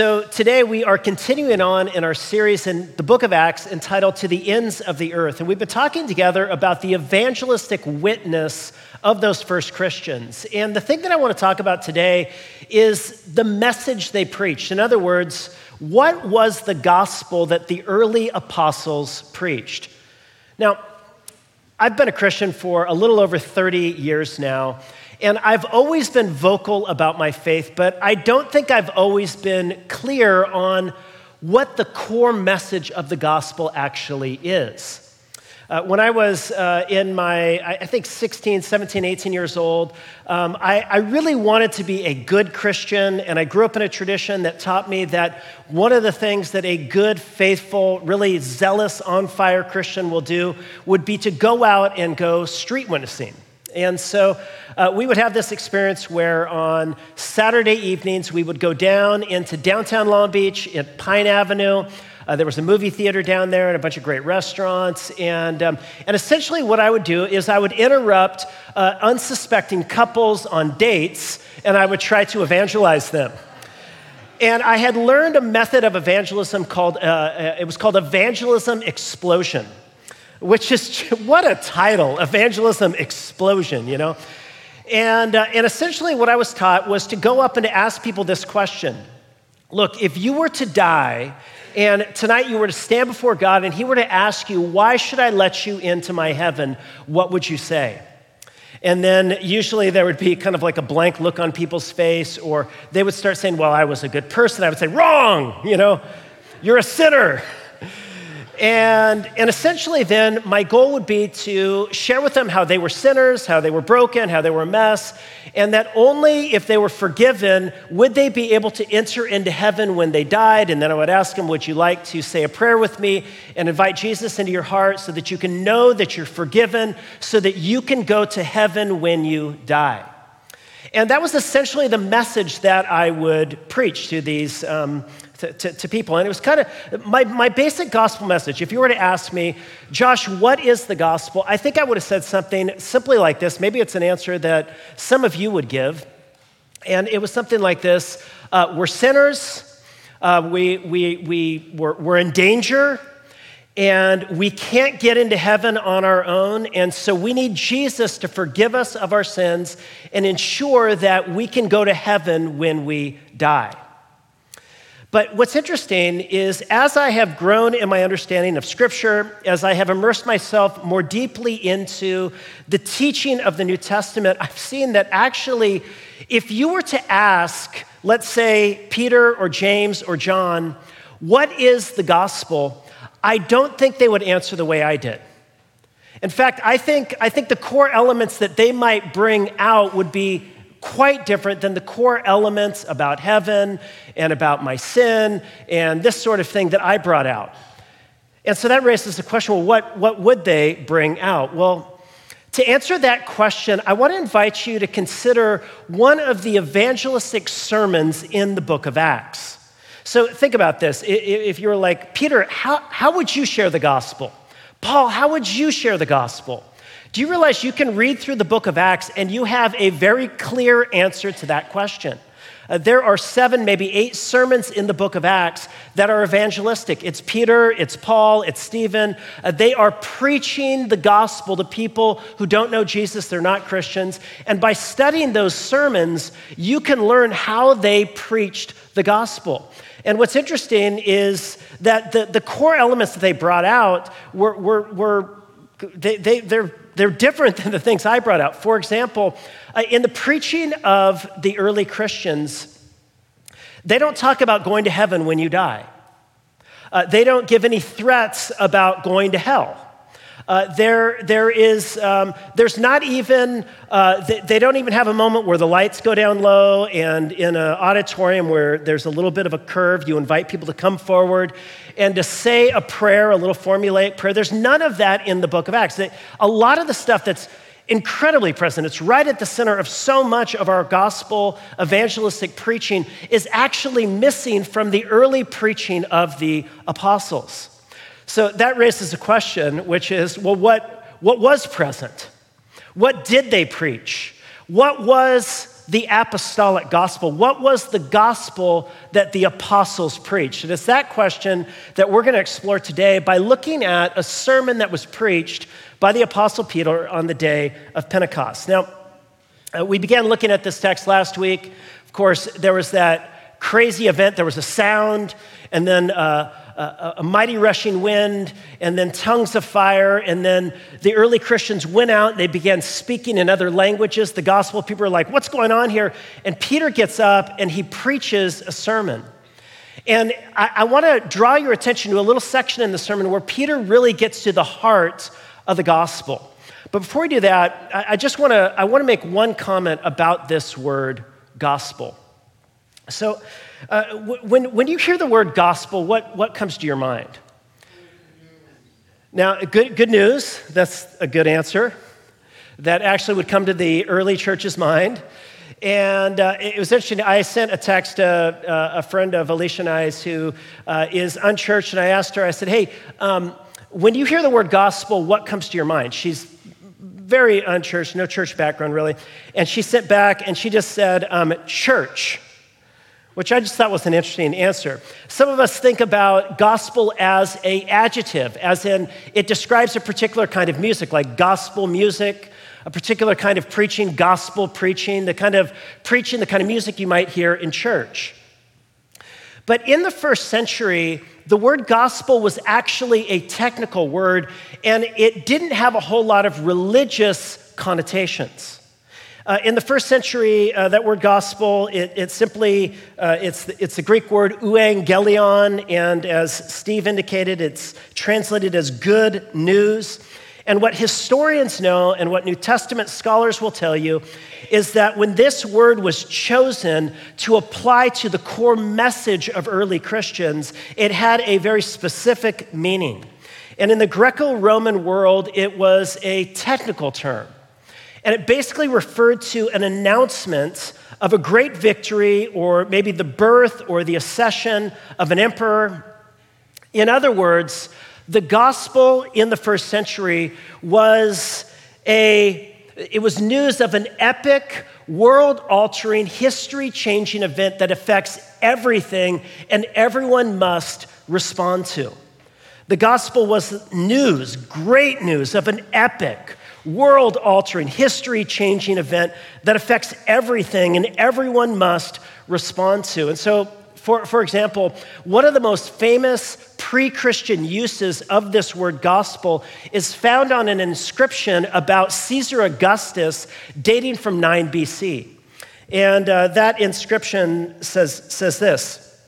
So today we are continuing on in our series in the book of Acts entitled To the Ends of the Earth. And we've been talking together about the evangelistic witness of those first Christians. And the thing that I want to talk about today is the message they preached. In other words, what was the gospel that the early apostles preached? Now, I've been a Christian for a little over 30 years now. And I've always been vocal about my faith, but I don't think I've always been clear on what the core message of the gospel actually is. Uh, when I was uh, in my, I think, 16, 17, 18 years old, um, I, I, really wanted to be a good Christian, and I grew up in a tradition that taught me that one of the things that a good, faithful, really zealous, on fire Christian will do would be to go out and go street witnessing. And so uh, we would have this experience where on Saturday evenings we would go down into downtown Long Beach at Pine Avenue. Uh, there was a movie theater down there and a bunch of great restaurants. And, um, and essentially, what I would do is I would interrupt uh, unsuspecting couples on dates and I would try to evangelize them. And I had learned a method of evangelism called, uh, uh it was called evangelism explosion which is what a title evangelism explosion you know? And, uh, and essentially what i was taught was to go up and to ask people this question. Look if you were to die and tonight you were to stand before god and he were to ask you why should i let you into my heaven? what would you say? And then usually there would be kind of like a blank look on people's face or they would start saying well i was a good person. I would say wrong you know? You're a sinner and, and essentially, then my goal would be to share with them how they were sinners, how they were broken, how they were a mess, and that only if they were forgiven would they be able to enter into heaven when they died. And then I would ask them, Would you like to say a prayer with me and invite Jesus into your heart so that you can know that you're forgiven, so that you can go to heaven when you die? And that was essentially the message that I would preach to these um, to, to, to, people. And it was kind of my, my basic gospel message. If you were to ask me, Josh, what is the gospel? I think I would have said something simply like this. Maybe it's an answer that some of you would give. And it was something like this uh, We're sinners, uh, we, we, we, we're, we're in danger. And we can't get into heaven on our own. And so we need Jesus to forgive us of our sins and ensure that we can go to heaven when we die. But what's interesting is as I have grown in my understanding of Scripture, as I have immersed myself more deeply into the teaching of the New Testament, I've seen that actually, if you were to ask, let's say, Peter or James or John, what is the gospel? I don't think they would answer the way I did. In fact, I think, I think the core elements that they might bring out would be quite different than the core elements about heaven and about my sin and this sort of thing that I brought out. And so that raises the question well, what, what would they bring out? Well, to answer that question, I want to invite you to consider one of the evangelistic sermons in the book of Acts. So think about this. If you were like, Peter, how, how would you share the gospel? Paul, how would you share the gospel? Do you realize you can read through the book of Acts and you have a very clear answer to that question? Uh, there are seven, maybe eight sermons in the book of Acts that are evangelistic. It's Peter, it's Paul, it's Stephen. Uh, they are preaching the gospel to people who don't know Jesus, they're not Christians. And by studying those sermons, you can learn how they preached the gospel. And what's interesting is that the, the core elements that they brought out were, were, were they, they, they're, they're different than the things I brought out. For example, uh, in the preaching of the early Christians, they don't talk about going to heaven when you die. Uh, they don't give any threats about going to hell. Uh, there, there is, um, there's not even, uh, they, they, don't even have a moment where the lights go down low, and in an auditorium where there's a little bit of a curve, you invite people to come forward and to say a prayer, a little formulaic prayer. There's none of that in the book of Acts. A lot of the stuff that's incredibly present, it's right at the center of so much of our gospel evangelistic preaching, is actually missing from the early preaching of the apostles. So that raises a question, which is well, what, what was present? What did they preach? What was the apostolic gospel? What was the gospel that the apostles preached? And it's that question that we're going to explore today by looking at a sermon that was preached by the apostle Peter on the day of Pentecost. Now, uh, we began looking at this text last week. Of course, there was that crazy event, there was a sound, and then uh, a, a, mighty rushing wind, and then tongues of fire. And then the early Christians went out and they began speaking in other languages. The gospel people are like, What's going on here? And Peter gets up and he preaches a sermon. And I, I want to draw your attention to a little section in the sermon where Peter really gets to the heart of the gospel. But before we do that, I, I just want to I want to make one comment about this word gospel. So, uh, when, when you hear the word gospel, what, what comes to your mind? Now, good, good news, that's a good answer. That actually would come to the early church's mind. And uh, it was interesting. I sent a text to uh, a friend of Alicia and I's who uh, is unchurched, and I asked her, I said, Hey, um, when you hear the word gospel, what comes to your mind? She's very unchurched, no church background really. And she sent back and she just said, um, Church which I just thought was an interesting answer. Some of us think about gospel as a adjective, as in it describes a particular kind of music, like gospel music, a particular kind of preaching, gospel preaching, the kind of preaching, the kind of music you might hear in church. But in the first century, the word gospel was actually a technical word, and it didn't have a whole lot of religious connotations. Uh, in the first century, uh, that word gospel, it, it simply, uh, it's, it's the Greek word euangelion, and as Steve indicated, it's translated as good news. And what historians know and what New Testament scholars will tell you is that when this word was chosen to apply to the core message of early Christians, it had a very specific meaning. And in the Greco Roman world, it was a technical term. And it basically referred to an announcement of a great victory or maybe the birth or the accession of an emperor. In other words, the gospel in the first century was a it was news of an epic, world altering, history changing event that affects everything and everyone must respond to. The gospel was news, great news of an epic, world altering, history changing event that affects everything and everyone must respond to. And so, for, for example, one of the most famous pre Christian uses of this word gospel is found on an inscription about Caesar Augustus dating from 9 BC. And uh, that inscription says, says this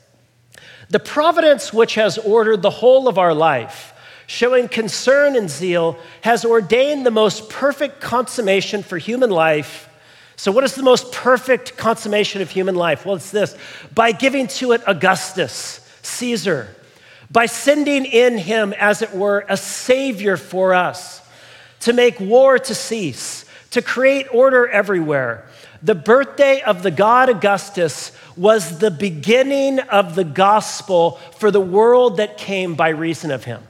The providence which has ordered the whole of our life showing concern and zeal, has ordained the most perfect consummation for human life. So, what is the most perfect consummation of human life? Well, it's this by giving to it Augustus, Caesar, by sending in him, as it were, a savior for us, to make war to cease, to create order everywhere. The birthday of the god Augustus was the beginning of the gospel for the world that came by reason of him.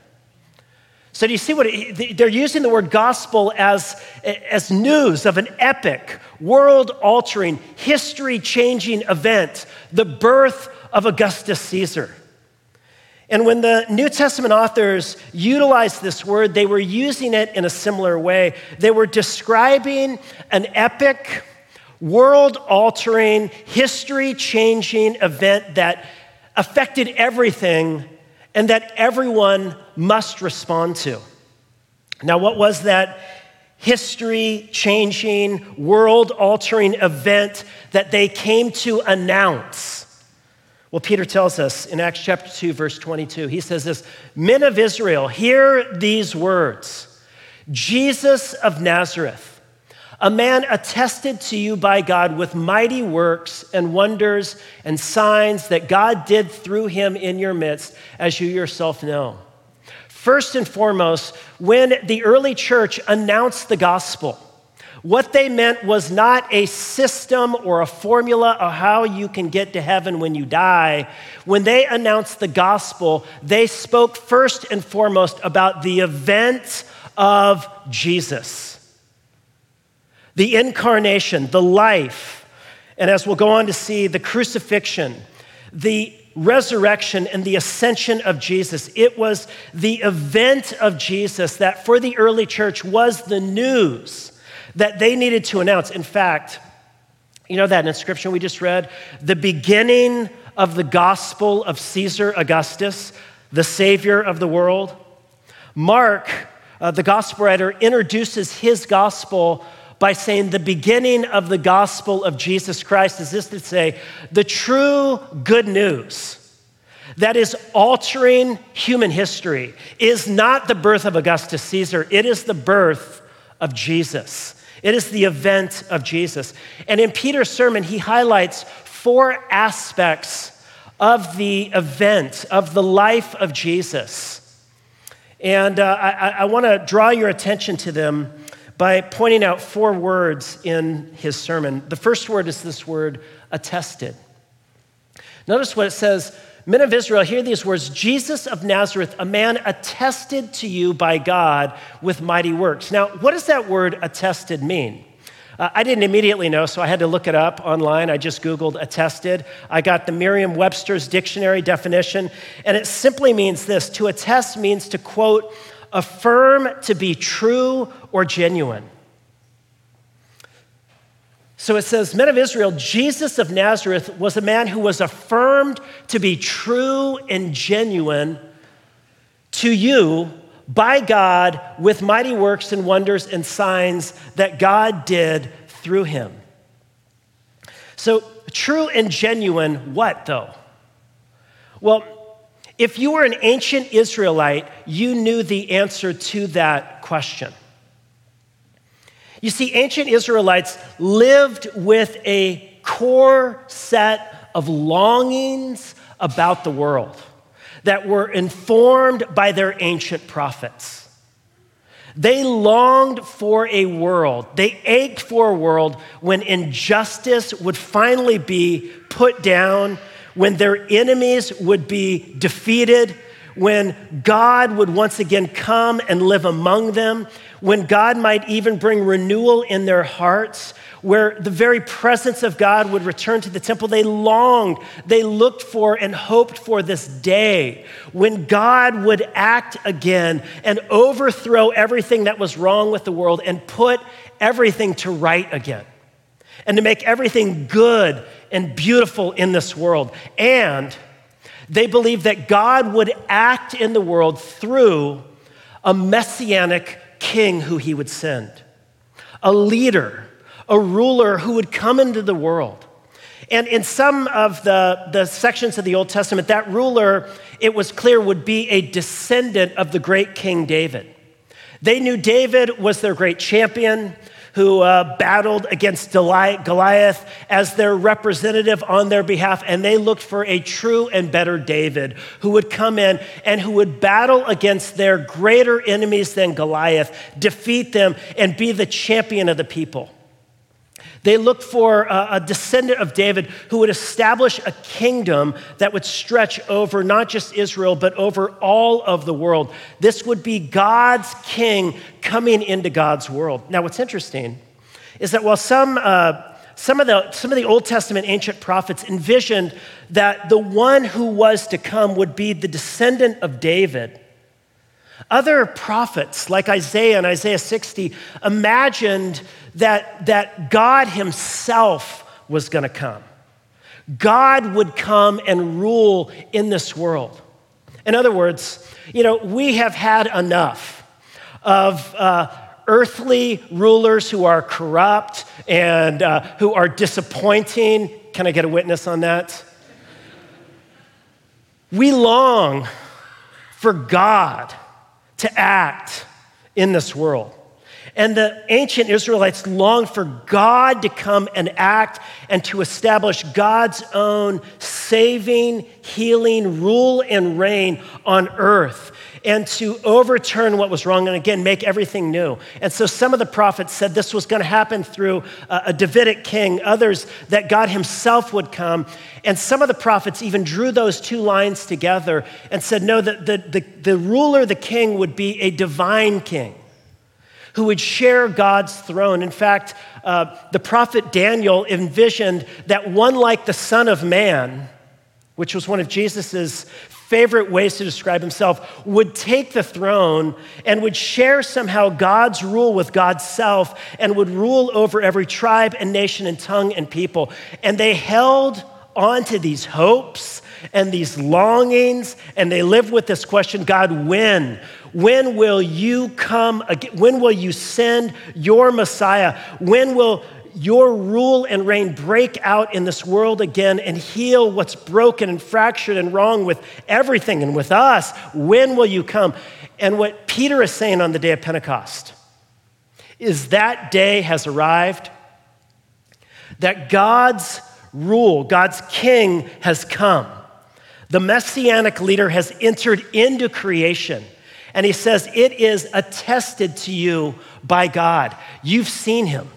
So, do you see what it, they're using the word gospel as, as news of an epic, world altering, history changing event, the birth of Augustus Caesar. And when the New Testament authors utilized this word, they were using it in a similar way. They were describing an epic, world altering, history changing event that affected everything and that everyone must respond to. Now, what was that history changing, world altering event that they came to announce? Well, Peter tells us in Acts chapter 2, verse 22, he says this Men of Israel, hear these words Jesus of Nazareth a man attested to you by God with mighty works and wonders and signs that God did through him in your midst, as you yourself know. First and foremost, when the early church announced the gospel, what they meant was not a system or a formula of how you can get to heaven when you die. When they announced the gospel, they spoke first and foremost about the event of Jesus the incarnation, the life, And as we'll go on to see, the crucifixion, the resurrection, and the ascension of Jesus. It was the event of Jesus that for the early church was the news that they needed to announce. In fact, you know that inscription we just read? The beginning of the gospel of Caesar Augustus, the Savior of the world. Mark, uh, the gospel writer, introduces his gospel by saying the beginning of the gospel of Jesus Christ is this to say, the true good news that is altering human history is not the birth of Augustus Caesar, it is the birth of Jesus. It is the event of Jesus. And in Peter's sermon, he highlights four aspects of the event, of the life of Jesus. And uh, I, I want to draw your attention to them by pointing out four words in his sermon. The first word is this word, attested. Notice what it says Men of Israel, hear these words Jesus of Nazareth, a man attested to you by God with mighty works. Now, what does that word attested mean? Uh, I didn't immediately know, so I had to look it up online. I just Googled attested. I got the Merriam Webster's dictionary definition, and it simply means this to attest means to quote, affirm to be true or genuine. So it says, Men of Israel, Jesus of Nazareth was a man who was affirmed to be true and genuine to you by God with mighty works and wonders and signs that God did through him. So, true and genuine, what though? Well, if you were an ancient Israelite, you knew the answer to that question. You see, ancient Israelites lived with a core set of longings about the world that were informed by their ancient prophets. They longed for a world, they ached for a world when injustice would finally be put down, when their enemies would be defeated, when God would once again come and live among them, when God might even bring renewal in their hearts, where the very presence of God would return to the temple. They longed, they looked for, and hoped for this day when God would act again and overthrow everything that was wrong with the world and put everything to right again and to make everything good and beautiful in this world. And they believed that God would act in the world through a messianic king who he would send, a leader, a ruler who would come into the world. And in some of the, the sections of the Old Testament, that ruler, it was clear, would be a descendant of the great King David. They knew David was their great champion who uh, battled against Goliath as their representative on their behalf, and they looked for a true and better David who would come in and who would battle against their greater enemies than Goliath, defeat them, and be the champion of the people. They looked for a, descendant of David who would establish a kingdom that would stretch over not just Israel, but over all of the world. This would be God's king coming into God's world. Now, what's interesting is that while some, uh, some, of the, some of the Old Testament ancient prophets envisioned that the one who was to come would be the descendant of David, other prophets, like Isaiah and Isaiah 60, imagined that, that God Himself was going to come. God would come and rule in this world. In other words, you know, we have had enough of uh, earthly rulers who are corrupt and uh, who are disappointing. Can I get a witness on that? We long for God to act in this world. And the ancient Israelites longed for God to come and act and to establish God's own saving, healing, rule, and reign on earth and to overturn what was wrong and again make everything new. And so some of the prophets said this was going to happen through a Davidic king, others that God himself would come. And some of the prophets even drew those two lines together and said, no, the, the, the, the ruler, the king, would be a divine king who would share God's throne. In fact, uh, the prophet Daniel envisioned that one like the Son of Man, which was one of Jesus' favorite ways to describe himself, would take the throne and would share somehow God's rule with God's self and would rule over every tribe and nation and tongue and people. And they held on to these hopes and these longings, and they live with this question God, when? When will you come again? When will you send your Messiah? When will your rule and reign break out in this world again and heal what's broken and fractured and wrong with everything and with us? When will you come? And what Peter is saying on the day of Pentecost is that day has arrived, that God's rule, God's king has come. The messianic leader has entered into creation. And he says, It is attested to you by God. You've seen him.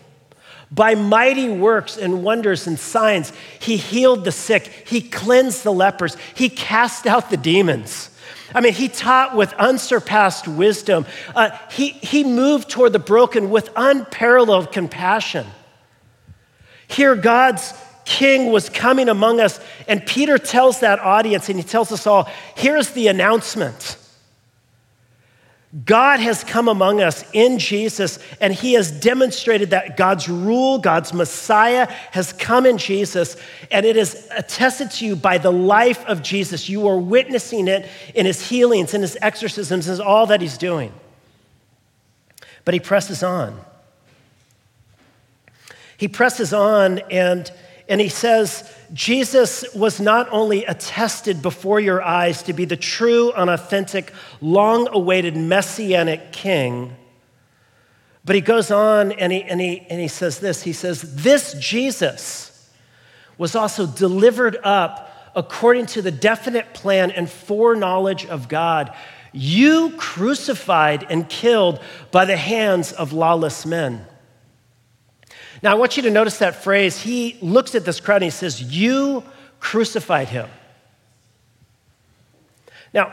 By mighty works and wonders and signs, he healed the sick, he cleansed the lepers, he cast out the demons. I mean, he taught with unsurpassed wisdom. Uh, he, he moved toward the broken with unparalleled compassion. Here, God's king was coming among us, and Peter tells that audience, and he tells us all here's the announcement God has come among us in Jesus, and He has demonstrated that God's rule, God's Messiah, has come in Jesus, and it is attested to you by the life of Jesus. You are witnessing it in His healings, in His exorcisms, in all that He's doing. But He presses on. He presses on, and, and He says, Jesus was not only attested before your eyes to be the true and authentic, long awaited messianic king, but he goes on and he, and, he, and he says this He says, This Jesus was also delivered up according to the definite plan and foreknowledge of God. You crucified and killed by the hands of lawless men. Now, I want you to notice that phrase. He looks at this crowd and he says, You crucified him. Now,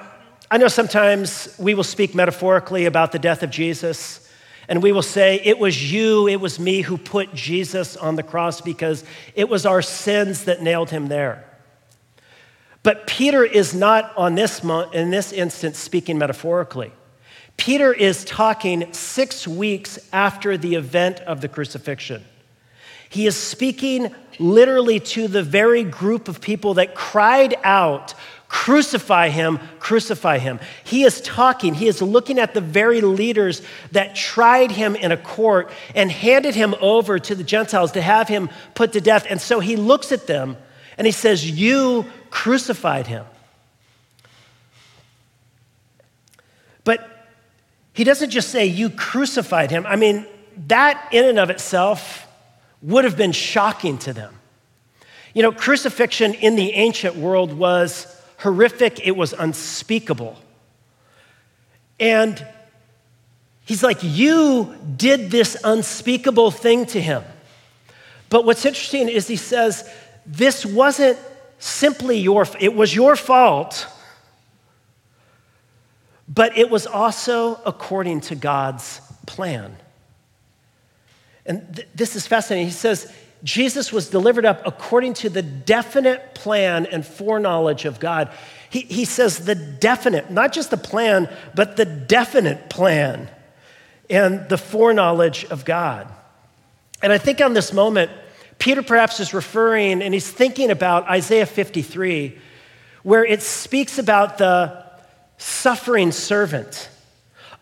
I know sometimes we will speak metaphorically about the death of Jesus, and we will say, It was you, it was me who put Jesus on the cross because it was our sins that nailed him there. But Peter is not on this, in this instance speaking metaphorically. Peter is talking six weeks after the event of the crucifixion. He is speaking literally to the very group of people that cried out, Crucify him, crucify him. He is talking, he is looking at the very leaders that tried him in a court and handed him over to the Gentiles to have him put to death. And so he looks at them and he says, You crucified him. But he doesn't just say, You crucified him. I mean, that in and of itself would have been shocking to them. You know, crucifixion in the ancient world was horrific, it was unspeakable. And he's like, You did this unspeakable thing to him. But what's interesting is he says, This wasn't simply your, it was your fault, but it was also according to God's plan. And th- this is fascinating. He says, Jesus was delivered up according to the definite plan and foreknowledge of God. He, he says the definite, not just the plan, but the definite plan and the foreknowledge of God. And I think on this moment, Peter perhaps is referring and he's thinking about Isaiah 53, where it speaks about the suffering servant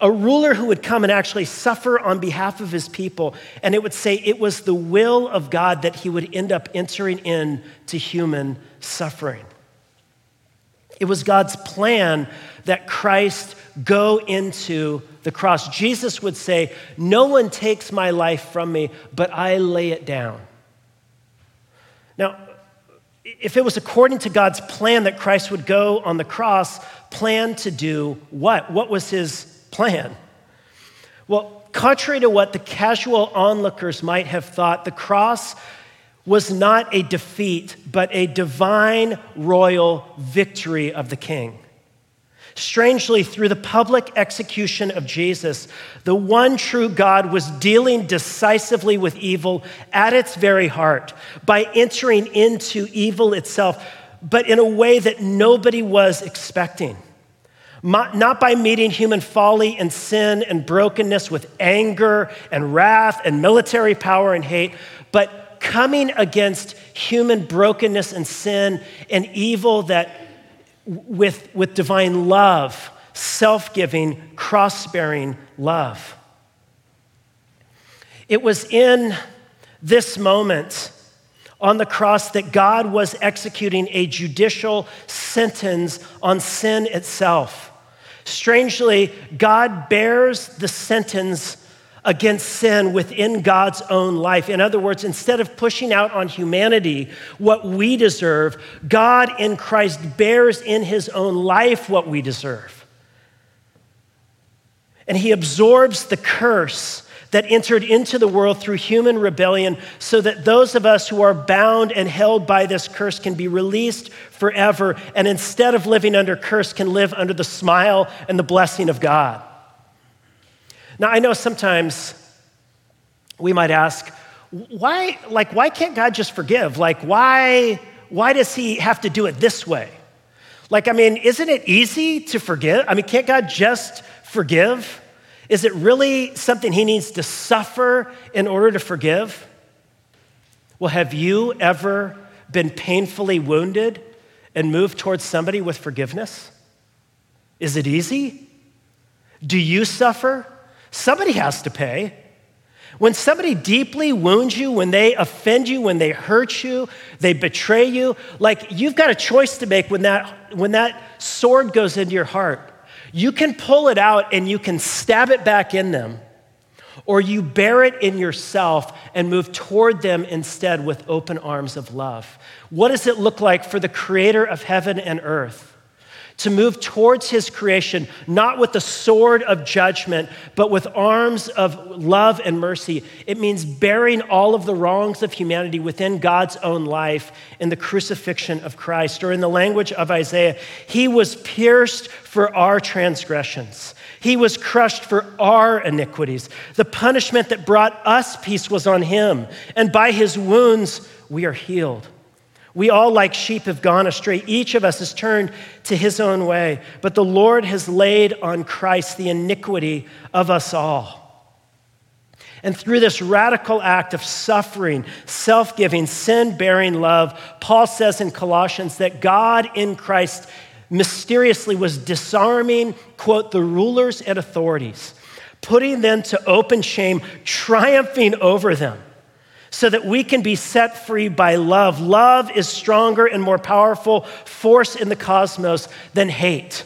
a ruler who would come and actually suffer on behalf of his people. And it would say it was the will of God that he would end up entering into human suffering. It was God's plan that Christ go into the cross. Jesus would say, No one takes my life from me, but I lay it down. Now, if it was according to God's plan that Christ would go on the cross, plan to do what? What was his plan? Well, contrary to what the casual onlookers might have thought, the cross was not a defeat, but a divine royal victory of the king. Strangely, through the public execution of Jesus, the one true God was dealing decisively with evil at its very heart by entering into evil itself, but in a way that nobody was expecting. Not by meeting human folly and sin and brokenness with anger and wrath and military power and hate, but coming against human brokenness and sin and evil that with, with divine love, self giving, cross bearing love. It was in this moment on the cross that God was executing a judicial sentence on sin itself. Strangely, God bears the sentence against sin within God's own life. In other words, instead of pushing out on humanity what we deserve, God in Christ bears in his own life what we deserve. And he absorbs the curse that entered into the world through human rebellion so that those of us who are bound and held by this curse can be released forever and instead of living under curse can live under the smile and the blessing of God. Now, I know sometimes we might ask, why, like, why can't God just forgive? Like, why, why does he have to do it this way? Like, I mean, isn't it easy to forgive? I mean, can't God just forgive? Is it really something he needs to suffer in order to forgive? Well, have you ever been painfully wounded and moved towards somebody with forgiveness? Is it easy? Do you suffer? Somebody has to pay. When somebody deeply wounds you, when they offend you, when they hurt you, they betray you, like you've got a choice to make when that, when that sword goes into your heart. You can pull it out and you can stab it back in them, or you bear it in yourself and move toward them instead with open arms of love. What does it look like for the creator of heaven and earth? To move towards his creation, not with the sword of judgment, but with arms of love and mercy. It means bearing all of the wrongs of humanity within God's own life in the crucifixion of Christ. Or in the language of Isaiah, he was pierced for our transgressions. He was crushed for our iniquities. The punishment that brought us peace was on him, and by his wounds we are healed. We all, like sheep, have gone astray. Each of us has turned to his own way, but the Lord has laid on Christ the iniquity of us all. And through this radical act of suffering, self giving, sin bearing love, Paul says in Colossians that God in Christ mysteriously was disarming, quote, the rulers and authorities, putting them to open shame, triumphing over them so that we can be set free by love. Love is stronger and more powerful force in the cosmos than hate.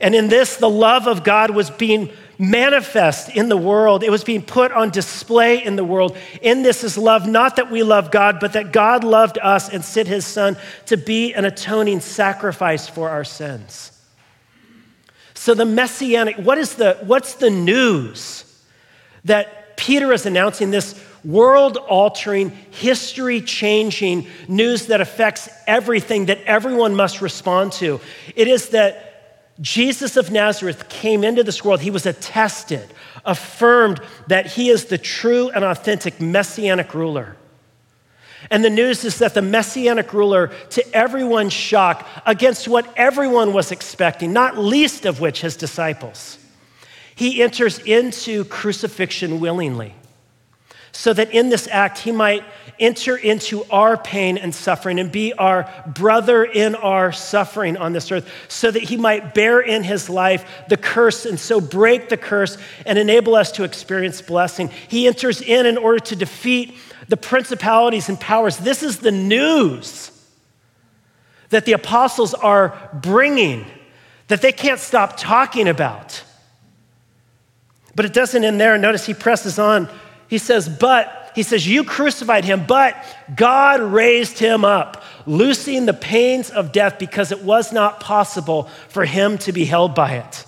And in this, the love of God was being manifest in the world. It was being put on display in the world. In this is love, not that we love God, but that God loved us and sent his son to be an atoning sacrifice for our sins. So the messianic, what is the, what's the news that Peter is announcing this world altering, history changing news that affects everything that everyone must respond to? It is that Jesus of Nazareth came into this world. He was attested, affirmed that he is the true and authentic messianic ruler. And the news is that the messianic ruler, to everyone's shock, against what everyone was expecting, not least of which his disciples, he enters into crucifixion willingly, so that in this act he might enter into our pain and suffering and be our brother in our suffering on this earth, so that he might bear in his life the curse and so break the curse and enable us to experience blessing. He enters in in order to defeat the principalities and powers. This is the news that the apostles are bringing that they can't stop talking about. But it doesn't end there. Notice he presses on. He says, But, he says, You crucified him, but God raised him up, loosing the pains of death because it was not possible for him to be held by it.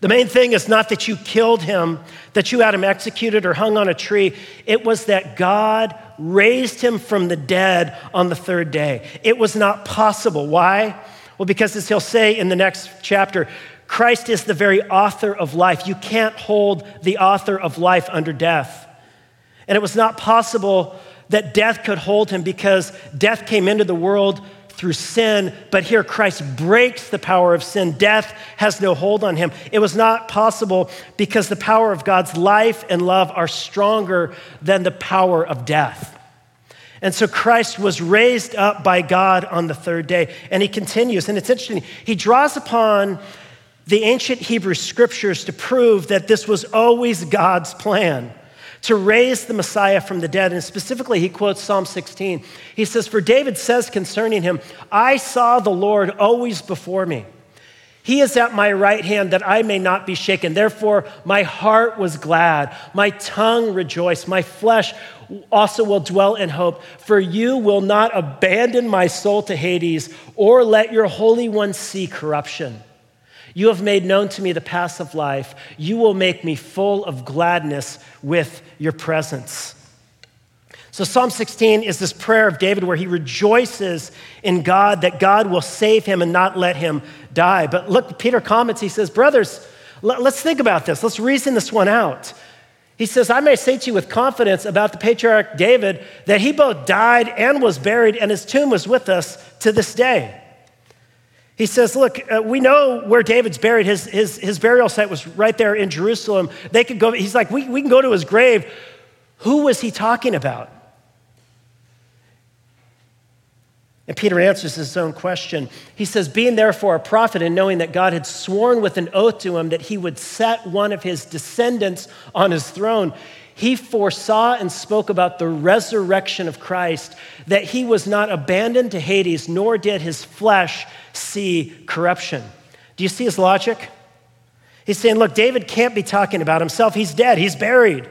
The main thing is not that you killed him, that you had him executed or hung on a tree. It was that God raised him from the dead on the third day. It was not possible. Why? Well, because as he'll say in the next chapter, Christ is the very author of life. You can't hold the author of life under death. And it was not possible that death could hold him because death came into the world through sin, but here Christ breaks the power of sin. Death has no hold on him. It was not possible because the power of God's life and love are stronger than the power of death. And so Christ was raised up by God on the third day. And he continues, and it's interesting, he draws upon the ancient Hebrew scriptures to prove that this was always God's plan to raise the Messiah from the dead. And specifically, he quotes Psalm 16. He says, For David says concerning him, I saw the Lord always before me. He is at my right hand that I may not be shaken. Therefore, my heart was glad, my tongue rejoiced, my flesh also will dwell in hope. For you will not abandon my soul to Hades or let your Holy One see corruption. You have made known to me the paths of life. You will make me full of gladness with your presence. So, Psalm 16 is this prayer of David where he rejoices in God that God will save him and not let him die. But look, Peter comments, he says, Brothers, let's think about this. Let's reason this one out. He says, I may say to you with confidence about the patriarch David that he both died and was buried, and his tomb was with us to this day. He says, Look, uh, we know where David's buried. His, his, his burial site was right there in Jerusalem. They could go, he's like, we, we can go to his grave. Who was he talking about? And Peter answers his own question. He says, Being therefore a prophet and knowing that God had sworn with an oath to him that he would set one of his descendants on his throne, he foresaw and spoke about the resurrection of Christ, that he was not abandoned to Hades, nor did his flesh see corruption. Do you see his logic? He's saying, look, David can't be talking about himself. He's dead, he's buried.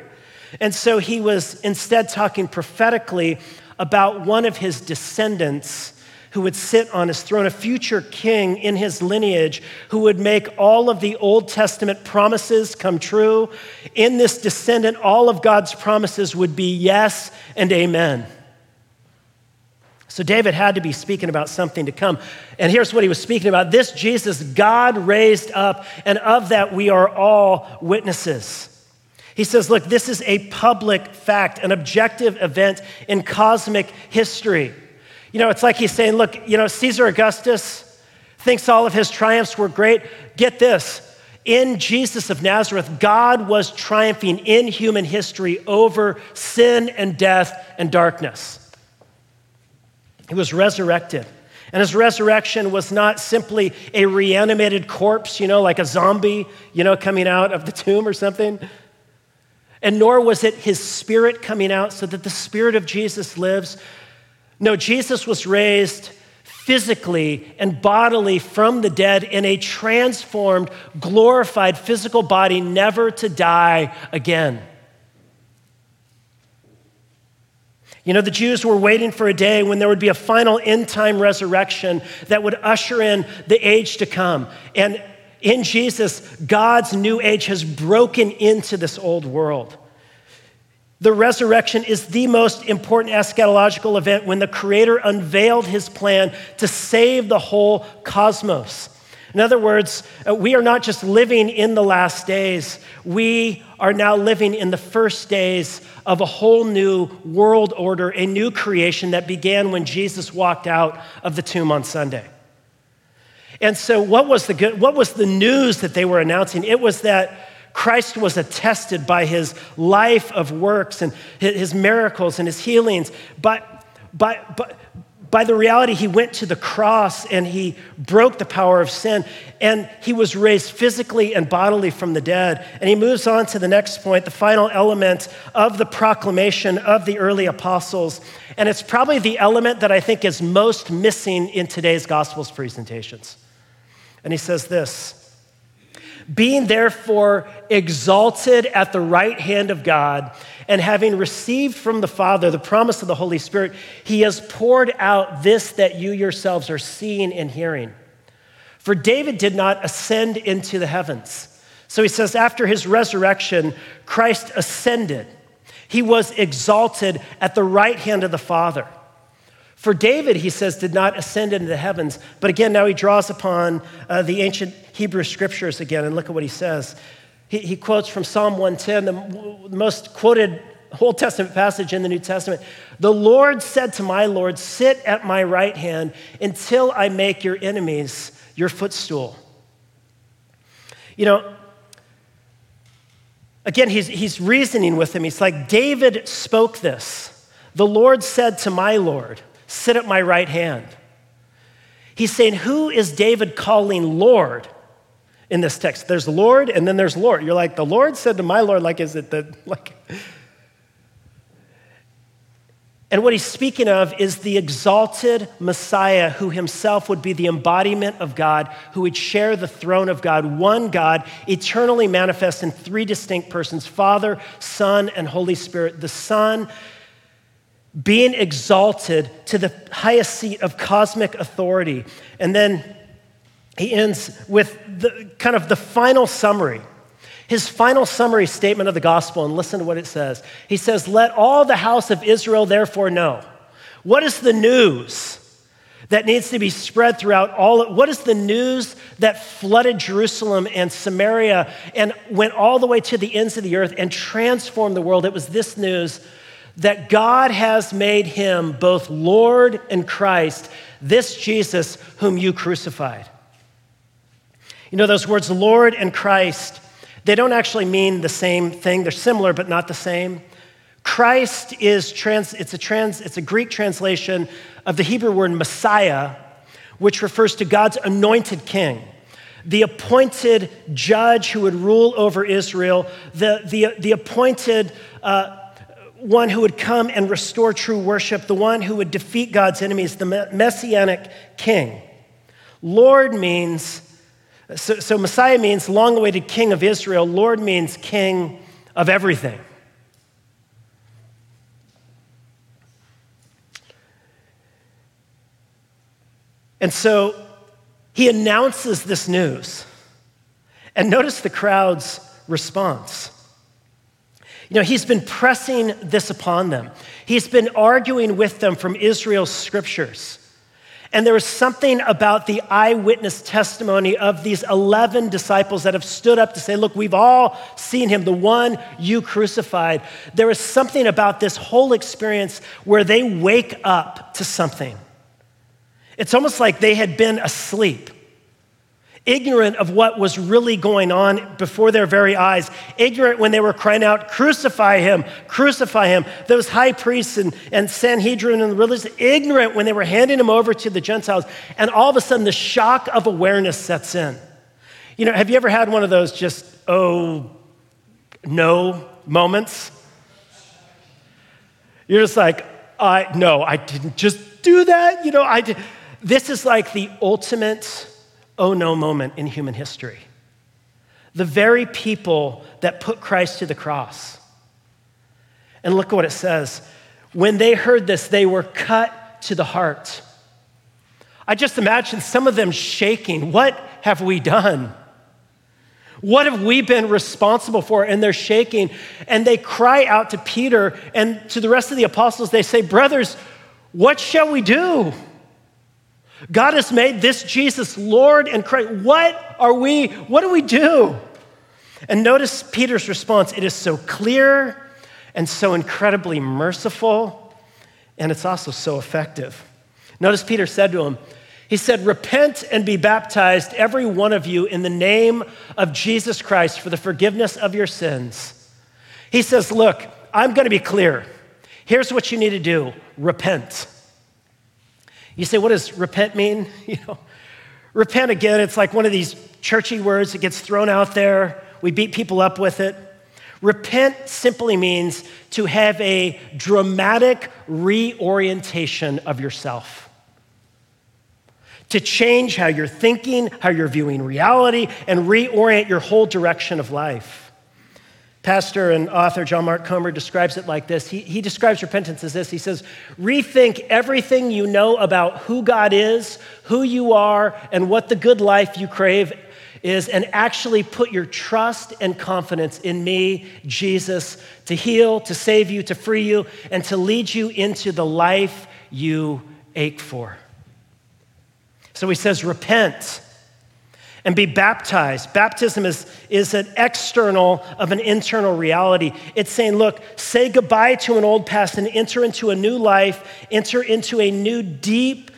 And so he was instead talking prophetically about one of his descendants who would sit on his throne, a future king in his lineage who would make all of the Old Testament promises come true. In this descendant, all of God's promises would be yes and amen. So David had to be speaking about something to come. And here's what he was speaking about this Jesus God raised up, and of that we are all witnesses. He says, Look, this is a public fact, an objective event in cosmic history. You know, it's like he's saying, Look, you know, Caesar Augustus thinks all of his triumphs were great. Get this. In Jesus of Nazareth, God was triumphing in human history over sin and death and darkness. He was resurrected. And his resurrection was not simply a reanimated corpse, you know, like a zombie, you know, coming out of the tomb or something. And nor was it his spirit coming out so that the spirit of Jesus lives. No, Jesus was raised physically and bodily from the dead in a transformed, glorified physical body, never to die again. You know, the Jews were waiting for a day when there would be a final end time resurrection that would usher in the age to come. And in Jesus, God's new age has broken into this old world. The resurrection is the most important eschatological event when the Creator unveiled his plan to save the whole cosmos. In other words, uh, we are not just living in the last days, we are now living in the first days of a whole new world order, a new creation that began when Jesus walked out of the tomb on Sunday. And so, what was the, good, what was the news that they were announcing? It was that Christ was attested by his life of works and his miracles and his healings, but, but, but, by the reality he went to the cross and he broke the power of sin and he was raised physically and bodily from the dead. And he moves on to the next point the final element of the proclamation of the early apostles. And it's probably the element that i think is most missing in today's gospels presentations. And he says this being therefore exalted at the right hand of God, and having received from the Father the promise of the Holy Spirit, he has poured out this that you yourselves are seeing and hearing. For David did not ascend into the heavens. So he says, after his resurrection, Christ ascended. He was exalted at the right hand of the Father. For David, he says, did not ascend into the heavens. But again, now he draws upon uh, the ancient Hebrew scriptures again, and look at what he says. He, he quotes from Psalm 110, the most quoted Old Testament passage in the New Testament. The Lord said to my Lord, Sit at my right hand until I make your enemies your footstool. You know, again, he's, he's reasoning with him. He's like, David spoke this. The Lord said to my Lord, Sit at my right hand. He's saying, Who is David calling Lord in this text? There's Lord and then there's Lord. You're like, The Lord said to my Lord, like, is it the, like, and what he's speaking of is the exalted Messiah who himself would be the embodiment of God, who would share the throne of God, one God, eternally manifest in three distinct persons Father, Son, and Holy Spirit. The Son being exalted to the highest seat of cosmic authority. And then he ends with the kind of the final summary. His final summary statement of the gospel, and listen to what it says. He says, Let all the house of Israel therefore know. What is the news that needs to be spread throughout all? What is the news that flooded Jerusalem and Samaria and went all the way to the ends of the earth and transformed the world? It was this news that God has made him both Lord and Christ, this Jesus whom you crucified. You know, those words, Lord and Christ, they don't actually mean the same thing. They're similar, but not the same. Christ is trans, it's a trans, it's a Greek translation of the Hebrew word Messiah, which refers to God's anointed king, the appointed judge who would rule over Israel, the, the, the appointed uh, one who would come and restore true worship, the one who would defeat God's enemies, the messianic king. Lord means, so, so Messiah means long awaited king of Israel. Lord means king of everything. And so he announces this news. And notice the crowd's response. You know, he's been pressing this upon them. He's been arguing with them from Israel's scriptures. And there was something about the eyewitness testimony of these 11 disciples that have stood up to say, Look, we've all seen him, the one you crucified. There was something about this whole experience where they wake up to something. It's almost like they had been asleep ignorant of what was really going on before their very eyes, ignorant when they were crying out, Crucify him, crucify him. Those high priests and, and Sanhedrin and the religious, ignorant when they were handing him over to the Gentiles. And all of a sudden, the shock of awareness sets in. You know, have you ever had one of those just, oh, no moments? You're just like, I, no, I didn't just do that. You know, I did. This is like the ultimate oh no moment in human history. The very people that put Christ to the cross. And look at what it says. When they heard this, they were cut to the heart. I just imagine some of them shaking. What have we done? What have we been responsible for? And they're shaking. And they cry out to Peter and to the rest of the apostles. They say, Brothers, what shall we do? God has made this Jesus Lord and Christ. What are we, what do we do? And notice Peter's response. It is so clear and so incredibly merciful, and it's also so effective. Notice Peter said to him, he said, Repent and be baptized, every one of you, in the name of Jesus Christ for the forgiveness of your sins. He says, Look, I'm going to be clear. Here's what you need to do repent. You say, what does repent mean? You know, repent again, it's like one of these churchy words that gets thrown out there. We beat people up with it. Repent simply means to have a dramatic reorientation of yourself. To change how you're thinking, how you're viewing reality, and reorient your whole direction of life. Pastor and author John Mark Comer describes it like this. He, he describes repentance as this. He says, Rethink everything you know about who God is, who you are, and what the good life you crave is and actually put your trust and confidence in me, Jesus, to heal, to save you, to free you, and to lead you into the life you ache for. So he says, repent and be baptized. Baptism is, is an external of an internal reality. It's saying, look, say goodbye to an old past and enter into a new life, enter into a new deep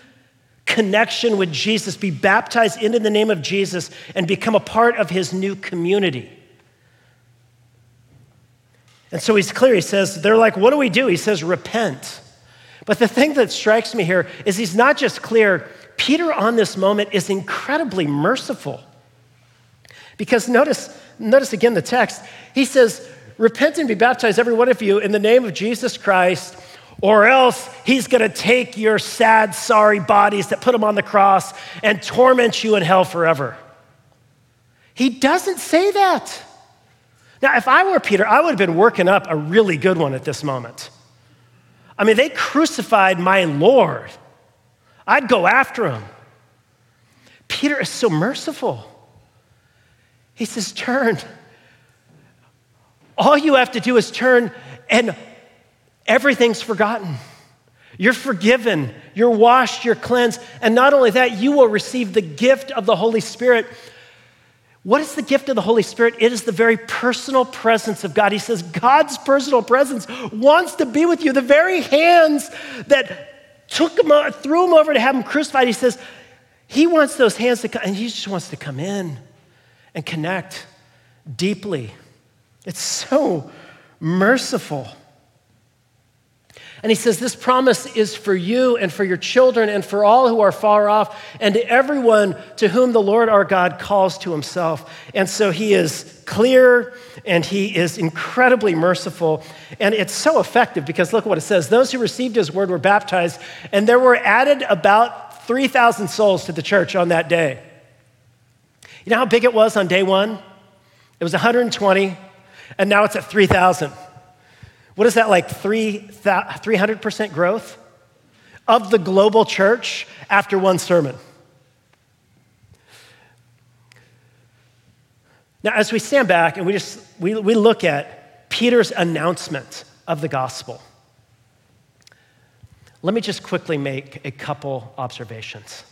connection with Jesus, be baptized into the name of Jesus, and become a part of his new community. And so he's clear. He says, they're like, what do we do? He says, repent. But the thing that strikes me here is he's not just clear, Peter on this moment is incredibly merciful. Because notice, notice again the text. He says, Repent and be baptized, every one of you, in the name of Jesus Christ, or else he's going to take your sad, sorry bodies that put him on the cross and torment you in hell forever. He doesn't say that. Now, if I were Peter, I would have been working up a really good one at this moment. I mean, they crucified my Lord. I'd go after him. Peter is so merciful. He says, Turn. All you have to do is turn, and everything's forgotten. You're forgiven, you're washed, you're cleansed. And not only that, you will receive the gift of the Holy Spirit. What is the gift of the Holy Spirit? It is the very personal presence of God. He says, God's personal presence wants to be with you. The very hands that took him, threw him over to have him crucified, he says, He wants those hands to come, and He just wants to come in and connect deeply. It's so merciful. And he says, This promise is for you and for your children and for all who are far off and to everyone to whom the Lord our God calls to himself. And so he is clear and he is incredibly merciful. And it's so effective because look what it says those who received his word were baptized, and there were added about 3,000 souls to the church on that day. You know how big it was on day one? It was 120, and now it's at 3,000. What is that like, 3, 300% growth of the global church after one sermon? Now, as we stand back and we just we, we look at Peter's announcement of the gospel, let me just quickly make a couple observations.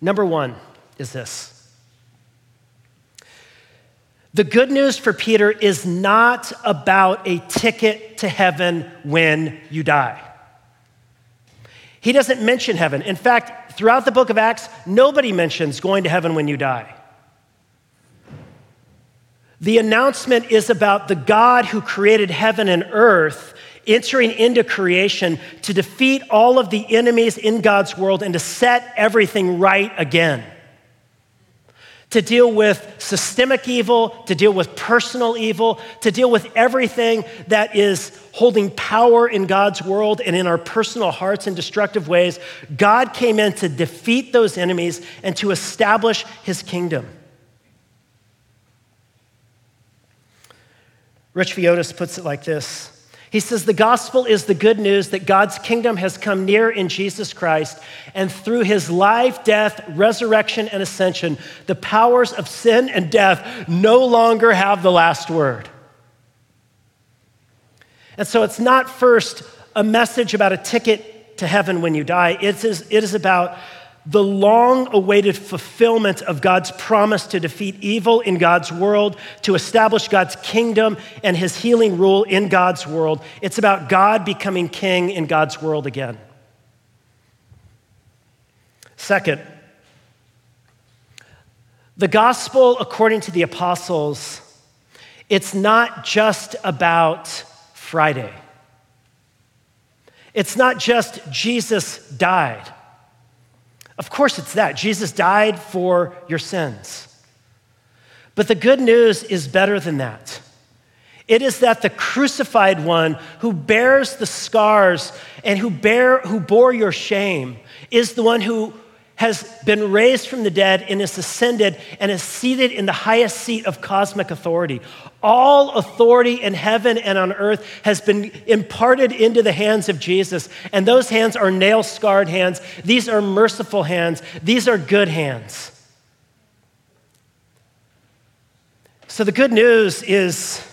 Number one, is this the good news for Peter is not about a ticket to heaven when you die. He doesn't mention heaven. In fact, throughout the book of Acts, nobody mentions going to heaven when you die. The announcement is about the God who created heaven and earth entering into creation to defeat all of the enemies in God's world and to set everything right again to deal with systemic evil, to deal with personal evil, to deal with everything that is holding power in God's world and in our personal hearts in destructive ways. God came in to defeat those enemies and to establish his kingdom. Rich Villodas puts it like this he says, The gospel is the good news that God's kingdom has come near in Jesus Christ, and through his life, death, resurrection, and ascension, the powers of sin and death no longer have the last word. And so it's not first a message about a ticket to heaven when you die, it is, it is about the long awaited fulfillment of God's promise to defeat evil in God's world, to establish God's kingdom and his healing rule in God's world. It's about God becoming king in God's world again. Second, the gospel, according to the apostles, it's not just about Friday. It's not just Jesus died. Of course, it's that. Jesus died for your sins. But the good news is better than that. It is that the crucified one who bears the scars and who, bear, who bore your shame is the one who has been raised from the dead and is ascended and is seated in the highest seat of cosmic authority. All authority in heaven and on earth has been imparted into the hands of Jesus. And those hands are nail scarred hands. These are merciful hands. These are good hands. So the good news is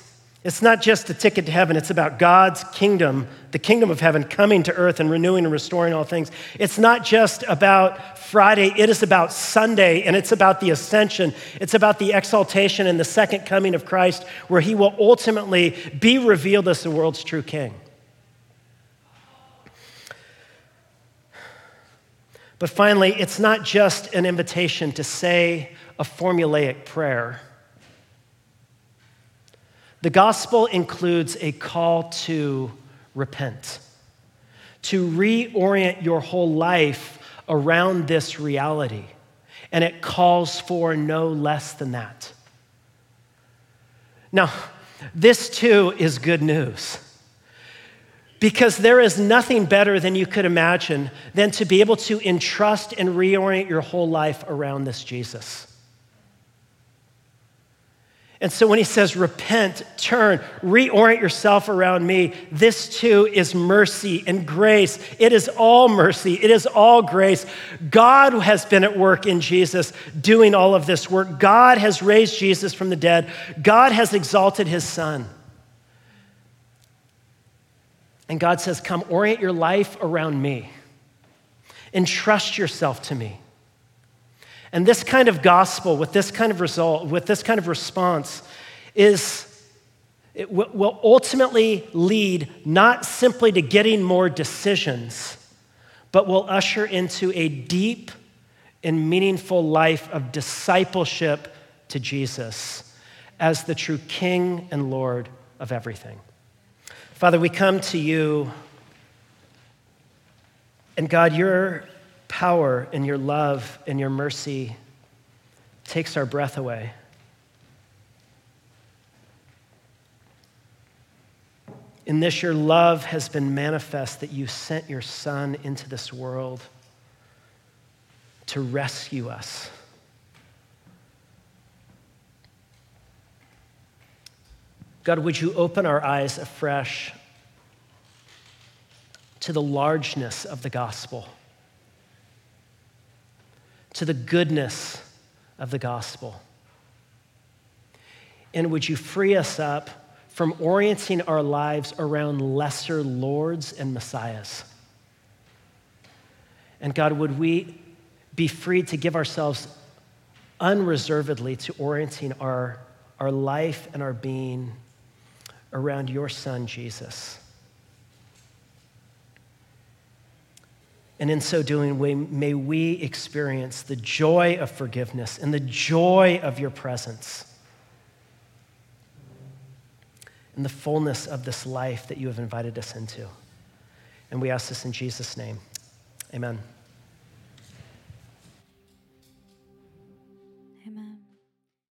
it's not just a ticket to heaven, it's about God's kingdom, the kingdom of heaven coming to earth and renewing and restoring all things. It's not just about Friday, it is about Sunday, and it's about the ascension. It's about the exaltation and the second coming of Christ, where he will ultimately be revealed as the world's true king. But finally, it's not just an invitation to say a formulaic prayer. The gospel includes a call to repent, to reorient your whole life around this reality. And it calls for no less than that. Now, this too is good news. Because there is nothing better than you could imagine than to be able to entrust and reorient your whole life around this Jesus. And so when he says, repent, turn, reorient yourself around me, this too is mercy and grace. It is all mercy, it is all grace. God has been at work in Jesus doing all of this work. God has raised Jesus from the dead, God has exalted his son. And God says, Come, orient your life around me, entrust yourself to me. And this kind of gospel, with this kind of result, with this kind of response, is it will ultimately lead not simply to getting more decisions, but will usher into a deep and meaningful life of discipleship to Jesus as the true King and Lord of everything. Father, we come to you, and God, you're power and your love and your mercy takes our breath away. In this, your love has been manifest that you sent your Son into this world to rescue us. God, would you open our eyes afresh to the largeness of the gospel? To the goodness of the gospel. And would you free us up from orienting our lives around lesser lords and messiahs? And God, would we be free to give ourselves unreservedly to orienting our, our life and our being around your son, Jesus? And in so doing, we, may we experience the joy of forgiveness and the joy of your presence and the fullness of this life that you have invited us into. And we ask this in Jesus' name. Amen.